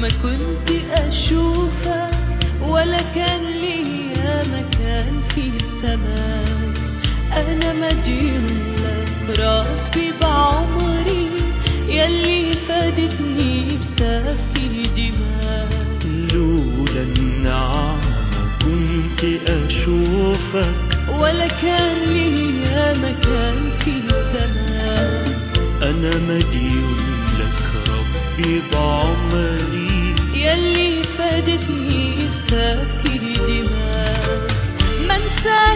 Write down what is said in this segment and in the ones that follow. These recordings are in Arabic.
ما كنت أشوفك ولا كان ليا مكان في سماك أنا مديون لك ربي بعمري.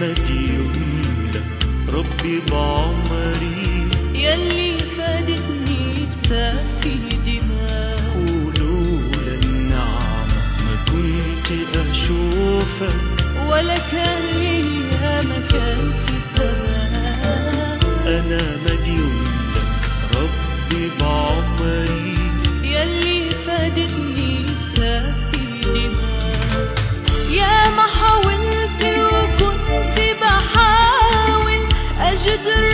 مديون يمنى ربي بعمري. يلي فادتني بسفي دماء. ولولا النعمة ما كنت أشوفك. ولا كان ليا مكان في السماء. أنا مديون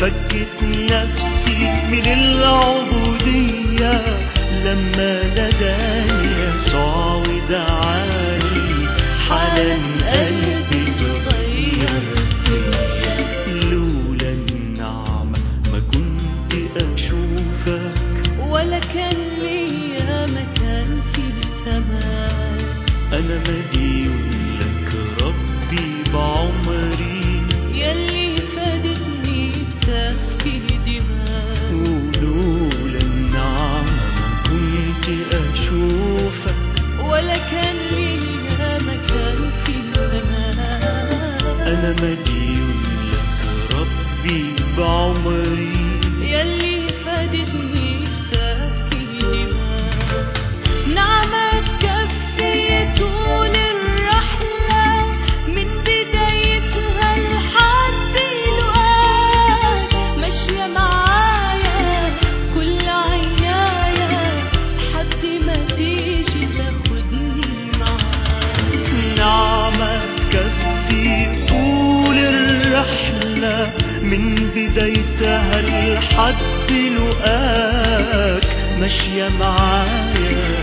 فكت نفسي من العبودية لما ناداني يسوع ودعاني حالا قلبي تغير لولا النعمة ما كنت أشوفك. ولا كان ليا مكان في السماء. أنا مدين لك ربي بعمري. من بدايتها لحد لقاك ماشية معايا.